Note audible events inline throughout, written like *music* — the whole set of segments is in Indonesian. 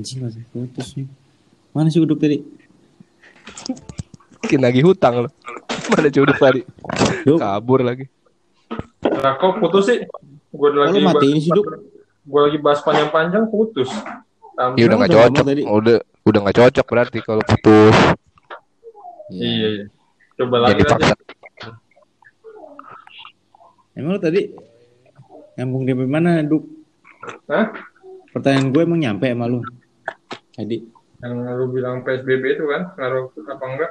Anjing masih putus nih. Mana sih uduk tadi? Mungkin lagi hutang lo. Mana cuduk tadi? Duk. Kabur lagi. Nah, kok putus sih? Gue lagi matiin sih? Gue lagi bahas panjang-panjang putus. Tam- Ya udah nggak cocok. tadi. Udah udah nggak cocok berarti kalau putus. Iya, iya. Coba lagi Jadi aja. paksa. Emang lu tadi nyambung di mana, Duk? Hah? Pertanyaan gue emang nyampe sama lu. Tadi. Yang lu bilang PSBB itu kan, ngaruh apa enggak?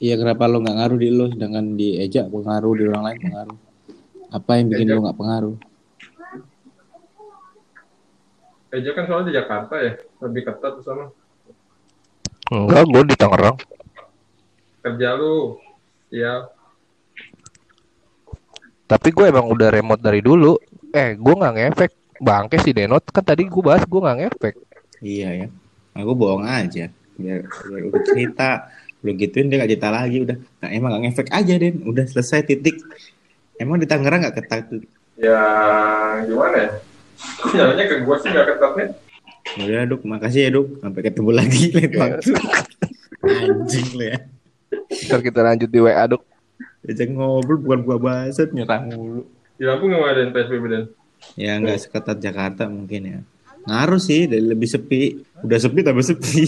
Iya kenapa lu nggak ngaruh di lu sedangkan di Eja pengaruh di orang lain pengaruh. Apa yang bikin Eja. lu nggak pengaruh? Eja kan soalnya di Jakarta ya, lebih ketat di sana. Enggak, gue di Tangerang. Kerja lu, ya Tapi gue emang udah remote dari dulu. Eh, gue nggak ngefek. Bangke si Denot kan tadi gue bahas gue nggak ngefek. Iya ya. Aku bohong aja. Biar, biar udah cerita. Lu gituin dia gak cerita lagi udah. Nah, emang gak ngefek aja Den. Udah selesai titik. Emang di Tangerang gak ketat tuh. ya gimana ya? Jalannya ke gua sih nggak ketatnya. Udah Duk, makasih ya Duk. Sampai ketemu lagi *laughs* lain waktu. Anjing lu ya. Ntar kita lanjut di WA dok. Ajak ngobrol bukan gua bahasan nyerang mulu. Di Lampung nggak ada PSBB dan Ya nggak seketat Jakarta mungkin ya. Ngaruh sih, dari lebih sepi. Udah sepi tambah sepi.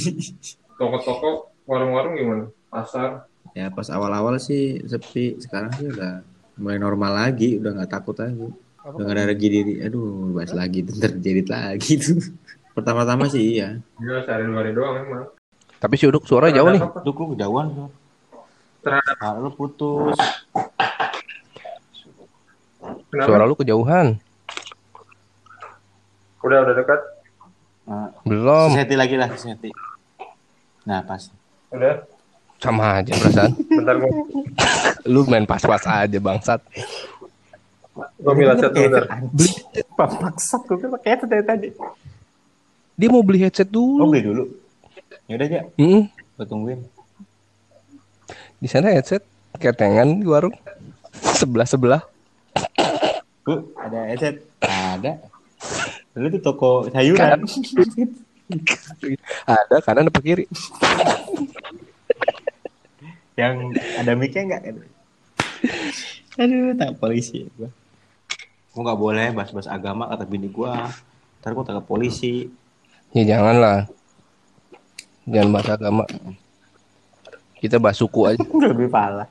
toko-toko, warung-warung gimana? Pasar. ya pas awal-awal sih sepi. Sekarang sih udah mulai normal lagi. Udah nggak takut lagi. Udah nggak ada lagi diri. Aduh, bahas lagi. Ntar jadi lagi tuh. *laughs* Pertama-tama sih iya. Ya sehari dua hari doang emang. Tapi si Uduk suara jauh nih. Apa? Lu kejauhan. Terhadap Ah, lu putus. kenapa? Suara lu kejauhan. Udah udah dekat. Nah, Belum. seti lagi lah, seti. Nah, pas. Udah. Sama aja perasaan. *laughs* Bentar gua lu main pas-pas aja bangsat. gua headset dulu bentar. Beli paksa gue kan pakai headset dari tadi. Dia mau beli headset Oh, dulu. beli dulu. Ya udah aja, Mm-mm. gue tungguin. Di sana headset ketengan di warung. Sebelah sebelah. Bu, ada headset? Ada. Dulu tuh toko sayuran. Ada kanan apa kiri? Yang ada mic-nya enggak? Aduh, tak polisi gua. Gua nggak boleh bahas-bahas agama kata bini gua. Ntar gua tangkap polisi. Ya janganlah. Jangan bahas agama. Kita bahas suku aja. *laughs* Lebih pala.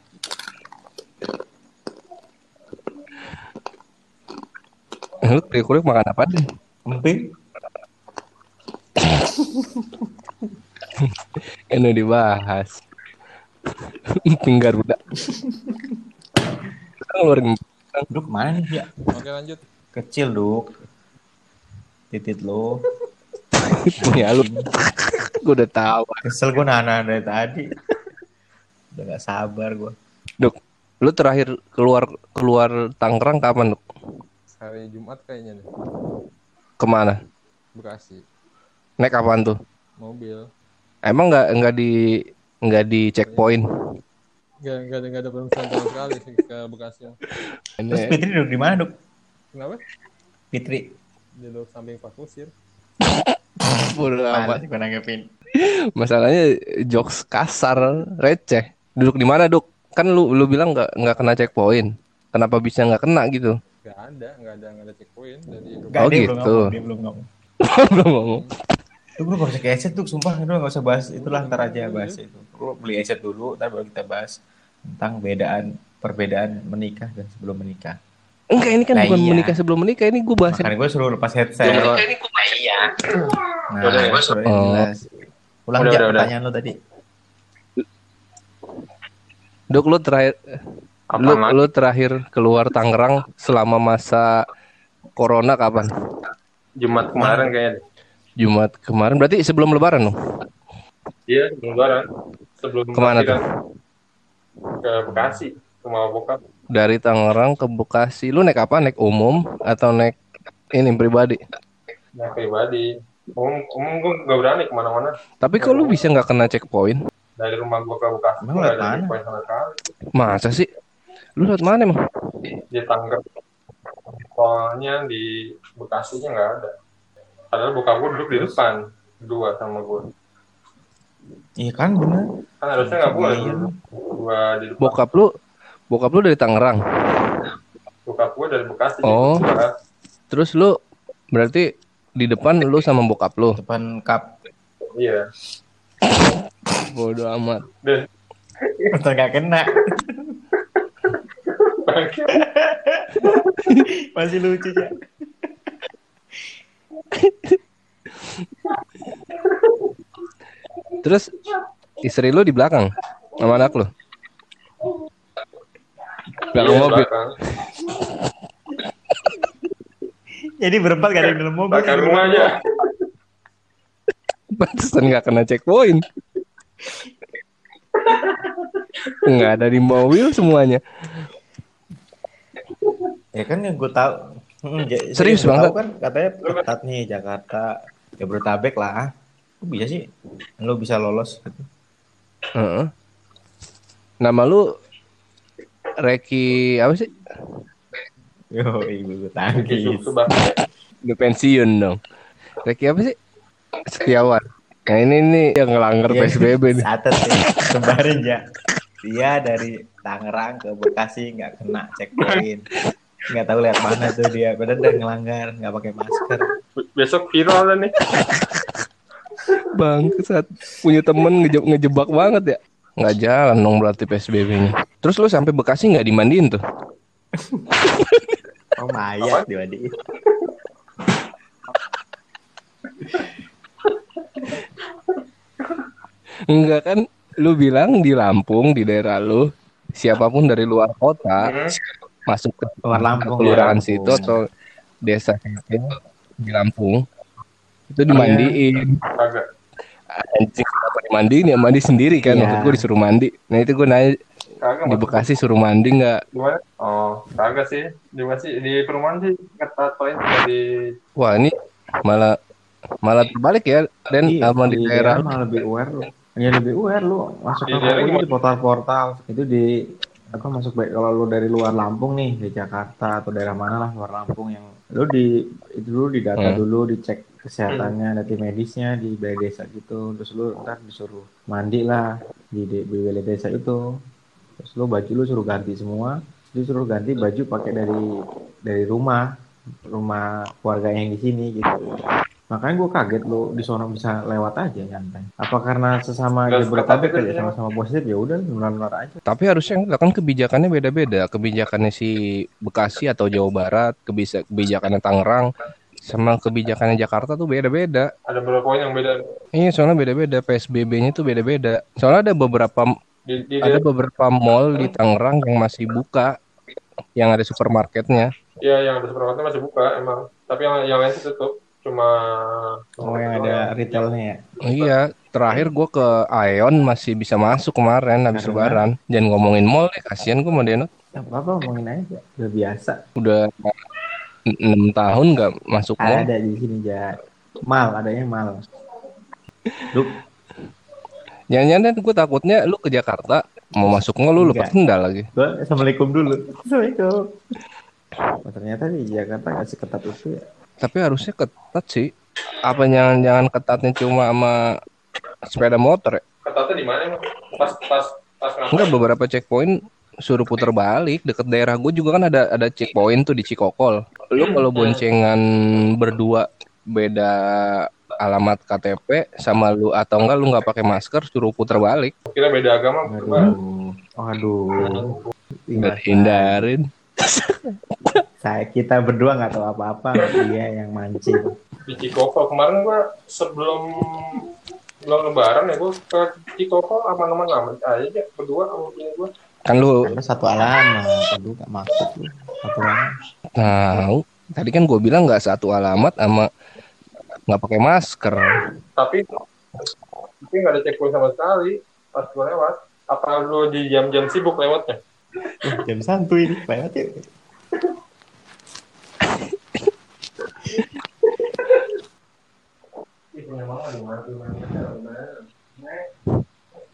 Lu kulik makan apa deh? Emping. *laughs* Ini dibahas. *laughs* Emping Garuda. Ngeluarin Duk, mana nih ya? Oke lanjut. Kecil, Duk. Titit lo. punya lu. Gue udah tahu. Kesel gua nahan dari tadi. Udah gak sabar gua. Duk, lu terakhir keluar keluar Tangerang kapan, Duk? Hari Jumat kayaknya deh. Ke mana? Bekasi. Naik kapan tuh? Mobil. Emang nggak nggak di nggak di checkpoint? Gak, gak, ada- gak ada permisan sama sekali sih ke Bekasi. Terus Ini Fitri duduk di mana, Duk? Kenapa? Fitri. Duduk samping Pak Kusir. *laughs* bodo amat. Gua nanggepin? Masalahnya jokes kasar, receh. Duduk di mana, Duk? Kan lu lu bilang nggak nggak kena checkpoint. Kenapa bisa nggak kena gitu? Gak ada, gak ada, gak ada checkpoint. Jadi Enggak, Oh, dia belum gitu. ngomong, dia belum ngomong. *laughs* Belum ngomong. Lu bro gak usah ke headset tuh, sumpah lu gak usah bahas itulah ntar aja bahas itu. Lu beli headset dulu, ntar baru kita bahas tentang bedaan perbedaan menikah dan sebelum menikah. Enggak, ini kan Lah bukan iya. menikah sebelum menikah. Ini gue bahas Makanya gue suruh lepas headset. iya. Nah, Udah, gua suruh Oh. Ulang Udah, aja udah, udah. pertanyaan lu tadi. Duk, lu terakhir Apaan lu, lagi? lu terakhir keluar Tangerang selama masa corona kapan? Jumat kemarin kayaknya. Jumat kemarin. Berarti sebelum Lebaran dong? Iya, sebelum lebaran. Sebelum Ke mana takbiran. Ke Bekasi. Rumah bokap. Dari Tangerang ke Bekasi. Lu naik apa? Naik umum atau naik ini pribadi? Nah, pribadi. Umum, umum gue gak berani ke mana-mana. Tapi kok lu bisa nggak kena checkpoint? Dari rumah gue ke Bekasi. Emang gak lewat ada mana? checkpoint sama sekali. Masa sih? Lu lewat mana emang? Di Tangerang. Soalnya di Bekasinya nggak ada. Padahal bokap gue duduk di depan. dua sama gue. Iya kan bener. Kan harusnya nggak boleh Iya. Gua di depan. Bokap lu bokap lu dari Tangerang. Bokap gue dari Bekasi. Oh. Gua- Terus lu berarti di depan lu sama bokap lu. Depan cup. Iya. Bodoh amat. Dan Betul gak kena. *laughs* Masih lucu ya. Terus istri lu di belakang sama anak lu. Belakang Iya, mobil. belakang. *laughs* Jadi berempat gak ada yang dalam mobil. Belakang rumahnya. *laughs* Pantesan nggak kena checkpoint. Nggak ada di mobil semuanya. Ya kan yang gue tahu. Ja- Serius banget? tahu kan katanya ketat nih Jakarta. Ya Jabodetabek lah. Kok bisa sih? Lo bisa lolos gitu. Heeh. Nama lu Reki apa sih? Yo, ibu gue tangkis. bangke. Udah pensiun dong. Reki apa sih? Setiawan. Nah ini nih yang ngelanggar Iya, PSBB nih. Catat ya, sebarin ya. Dia dari Tangerang ke Bekasi nggak kena checkpoint. Nggak tahu lihat mana tuh dia. Padahal udah ngelanggar, nggak pakai masker. Besok viral dah nih. Bang, saat punya temen ngeje- ngejebak banget ya. Nggak jalan dong berarti PSBB-nya. Terus lu sampai Bekasi nggak dimandiin tuh? Oh mayat dimandiin. Enggak kan lu bilang di Lampung di daerah lu siapa pun dari luar kota Hmm. Masuk ke Luar Lampung, ke kelurahan ya. situ atau desa situ di Lampung itu dimandiin Kagak. anjing kenapa dimandiin ya mandi sendiri kan Iya. waktu gue disuruh mandi nah itu gue nanya Kagak. di Bekasi suruh mandi nggak? Oh, kagak sih. Di Bekasi di perumahan sih ketat cuma di wah ini malah malah terbalik ya dan Iya, sama di daerah malah lebih aware lu. Ya lebih aware lu masuk Di ke itu di portal-portal itu di apa masuk baik. Kalau lu dari luar Lampung nih di Jakarta atau daerah mana lah luar Lampung yang lu di itu dulu didata Hmm. dulu dicek kesehatannya data medisnya di balai desa gitu. Terus lu ntar disuruh mandi lah di, di, di balai desa itu. Terus lu baju lu suruh ganti semua. Disuruh ganti baju pakai dari dari rumah rumah keluarga yang di sini gitu makanya gue kaget lu di sono bisa lewat aja nyantai. Apa karena sesama Jabodetabek kali ya itu, sama-sama positif? Ya udah nular-nular aja. Tapi harusnya enggak kan kebijakannya beda-beda. Kebijakannya si Bekasi atau Jawa Barat kebisa- kebijakannya Tangerang sama kebijakannya Jakarta tuh beda-beda. Ada beberapa poin yang beda. Iya, soalnya beda-beda. PSBB-nya tuh beda-beda. Soalnya ada beberapa di, di ada beberapa mall di Tangerang yang masih buka, yang ada supermarketnya. ya yang ada supermarketnya masih buka emang. Tapi yang yang lain tutup cuma oh yang ada retailnya ya? Iya, terakhir gue ke Aeon masih bisa masuk kemarin habis Karena? lebaran. Jangan ngomongin mall deh, kasihan gue sama Denot. Ya, apa apa ngomongin aja. Udah biasa. Udah enam tahun nggak masuk mall. ada di sini ya mal adanya mal. Lu Jangan-jangan gue takutnya lu ke Jakarta mau masuk mall lu lepas sendal lagi. gua assalamualaikum dulu. Assalamualaikum. Oh, ternyata di Jakarta nggak seketat itu ya Tapi harusnya ketat sih. Apa jangan-jangan ketatnya cuma sama sepeda motor ya? ketatnya di mana emang? Pas pas pas ngapain Enggak beberapa checkpoint suruh putar balik deket daerah. Gue juga kan ada ada checkpoint tuh di Cikokol. Lu? Kalau boncengan berdua beda alamat KTP sama lu atau enggak lu nggak pakai masker suruh putar balik. Kira beda agama Mbak. aduh. Aduh. Nggak hindarin *laughs* saya kita berdua nggak tahu apa-apa dia yang mancing. Di Cikoko kemarin gua sebelum belum lebaran ya gua ke Cikoko aman-aman aman aja berdua sama bini gua. Kan lu karena satu alamat aduh nggak masuk lu. Satu alamat tahu. Tadi kan gue bilang nggak satu alamat sama nggak pakai masker. Tapi tapi nggak ada checkpoint sama sekali. Pas gua lewat apa lu di jam-jam sibuk lewatnya? Jam santuy ini lewat ya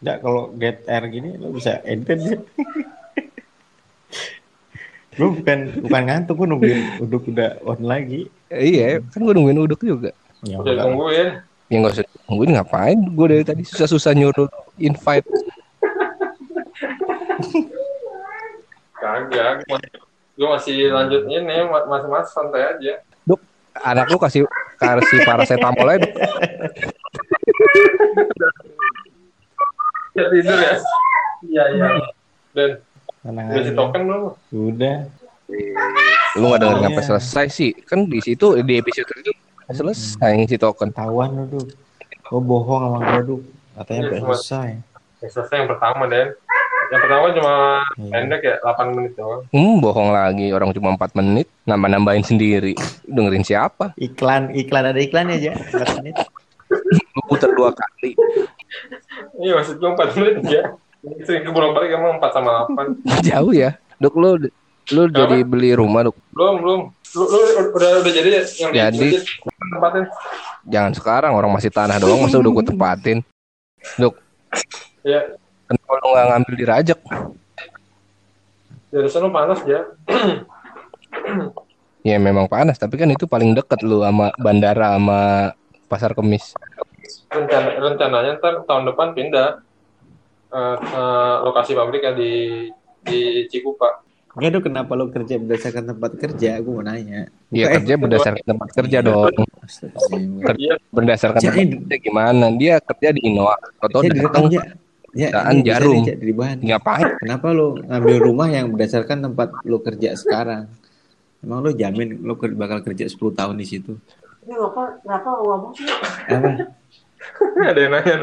Enggak kalau get air gini lo bisa edit ya. gue bukan bukan ngantuk gue nungguin uduk udah on lagi. iya kan gue nungguin uduk juga Ya udah udah. tungguin Ya nggak usah tungguin ngapain? Gue dari tadi susah-susah nyuruh invite. Kagak, gue masih lanjut ini, ma- mas-mas santai aja. Anak lu kasih kasih paracetamol aja. Ya tidur ya? Iya, iya. Dan Tenang udah token belum? Udah. Lu nggak dengerin sampai Iya. selesai sih. Kan di situ di episode itu selesai ngisi token. Ketahuan lu. Lo bohong sama gue, Duk. Katanya Iya, udah cuma- selesai. Yang selesai yang pertama, Den. Yang pertama cuma Iya. pendek ya, 8 menit doang. Hmm, bohong lagi. Orang cuma 4 menit, nambah-nambahin sendiri. Dengerin siapa? Iklan, iklan ada iklan aja. 4 menit. Lu putar dua kali. Iya, maksud gue 4 menit ya. Sering kebolak-balik emang 4 sama 8. Jauh ya. Duk lu lu jadi beli rumah, Duk. Belum, belum. Lu, lu udah udah jadi ya yang di Jadi. tempatin. Jangan sekarang orang masih tanah doang masa udah gue tempatin. Duk, Ya, kenapa lu nggak ngambil di rajak? dari sana panas ya. *clears throat* Ya memang panas, tapi kan itu paling deket lu sama bandara sama pasar kemis. Rencana, rencananya ntar tahun depan pindah eh, eh, lokasi pabriknya di di Cikupa. Enggak, Duk. Kenapa lo kerja berdasarkan tempat kerja? Gue mau nanya. Ya Eh, kerja berdasarkan tempat kerja dong. Iya, Berdasarkan Kerja tempat kerja gimana? Dia kerja di Innova. Atau Saya datang direkam, Ja. Ya, bisa jarum. nih, Ja, dari bahan. ngapain? Kenapa lo ngambil rumah yang berdasarkan tempat lo kerja sekarang? Emang lo jamin lo ker- bakal kerja 10 tahun di situ? Ini ngapa ngapa ngomong sih? Apa? *laughs* ada yang nanya.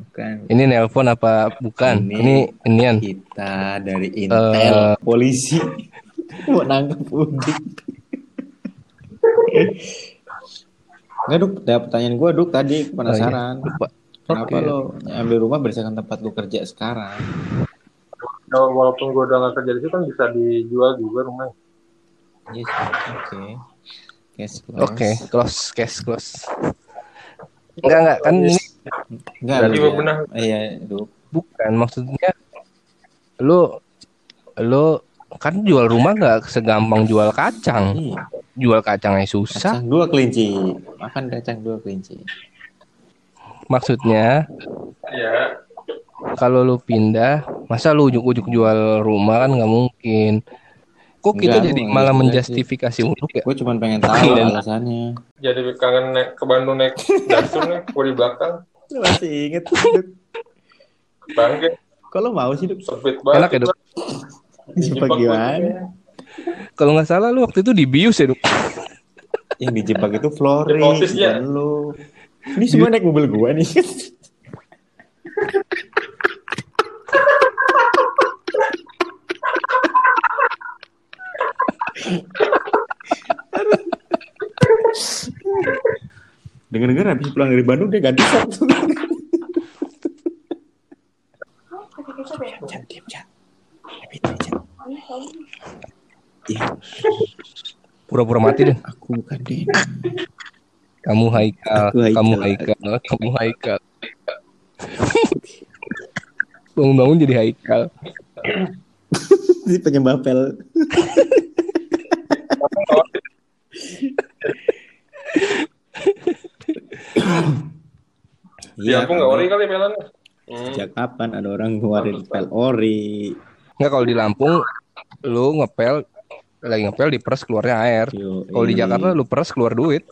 Bukan. Ini nelpon apa bukan? Ini- Ini inian. Kita dari Intel, polisi *laughs* mau nangkep Udik. *laughs* Enggak, Duk. Ada pertanyaan gue, Duk. Tadi penasaran. Lupa. Kenapa Oke. lo ambil rumah berdasarkan tempat lo kerja sekarang? Ya, walaupun gue udah nggak kerja di situ kan bisa dijual juga rumahnya. Yes, oke. Cash close. Oke, close, cash close. Enggak enggak kan ini Enggak, lu ya. benar. Iya, Duk. bukan maksudnya lu lu kan jual rumah nggak segampang jual kacang. Iya. Jual kacangnya susah. Kacang dua kelinci. Makan kacang dua kelinci. Maksudnya Ya, kalau lu pindah, masa lu ujuk-ujuk jual rumah kan nggak mungkin. Kok kita Enggak, jadi lu malah menjustifikasi untuk ya? Gue cuma pengen tahu Dan- alasannya. jadi kangen naik ke Bandung naik dasar nih, gue di belakang. Lu masih inget. Bangke, Kalau mau sih, banget. Enak ya, Dok? Dijebak gimana? Kalau nggak salah lu waktu itu di bius ya, Duk? Yang dijebak itu Flori, Di office, ya? dan lu. Ini semua naik mobil gua nih. Dengar-dengar habis pulang dari Bandung dia ganti satu. Diam. Iya, Pura-pura mati deh. aku bukan Denny. Kamu Haikal, kamu Haikal, kamu Haikal. *laughs* Bangun-bangun jadi Haikal. Si penyembah pel. Di aku nggak ori kali pelannya. Hmm. Sejak kapan ada orang ngeluarin pel ori? Nggak kalau di Lampung lu ngepel lagi ngepel di pers keluarnya air. Kalau di Jakarta lu peres keluar duit.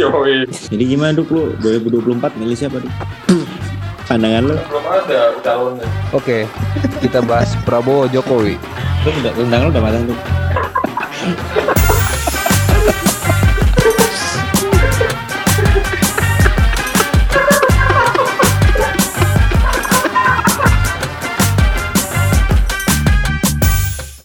Yoi, Jadi gimana Duk lu 2024 milih siapa Duk? Pandangan lu? belum ada calonnya. Oke, kita bahas Prabowo Jokowi. Lu udah undangan lu udah matang Duk? *laughs*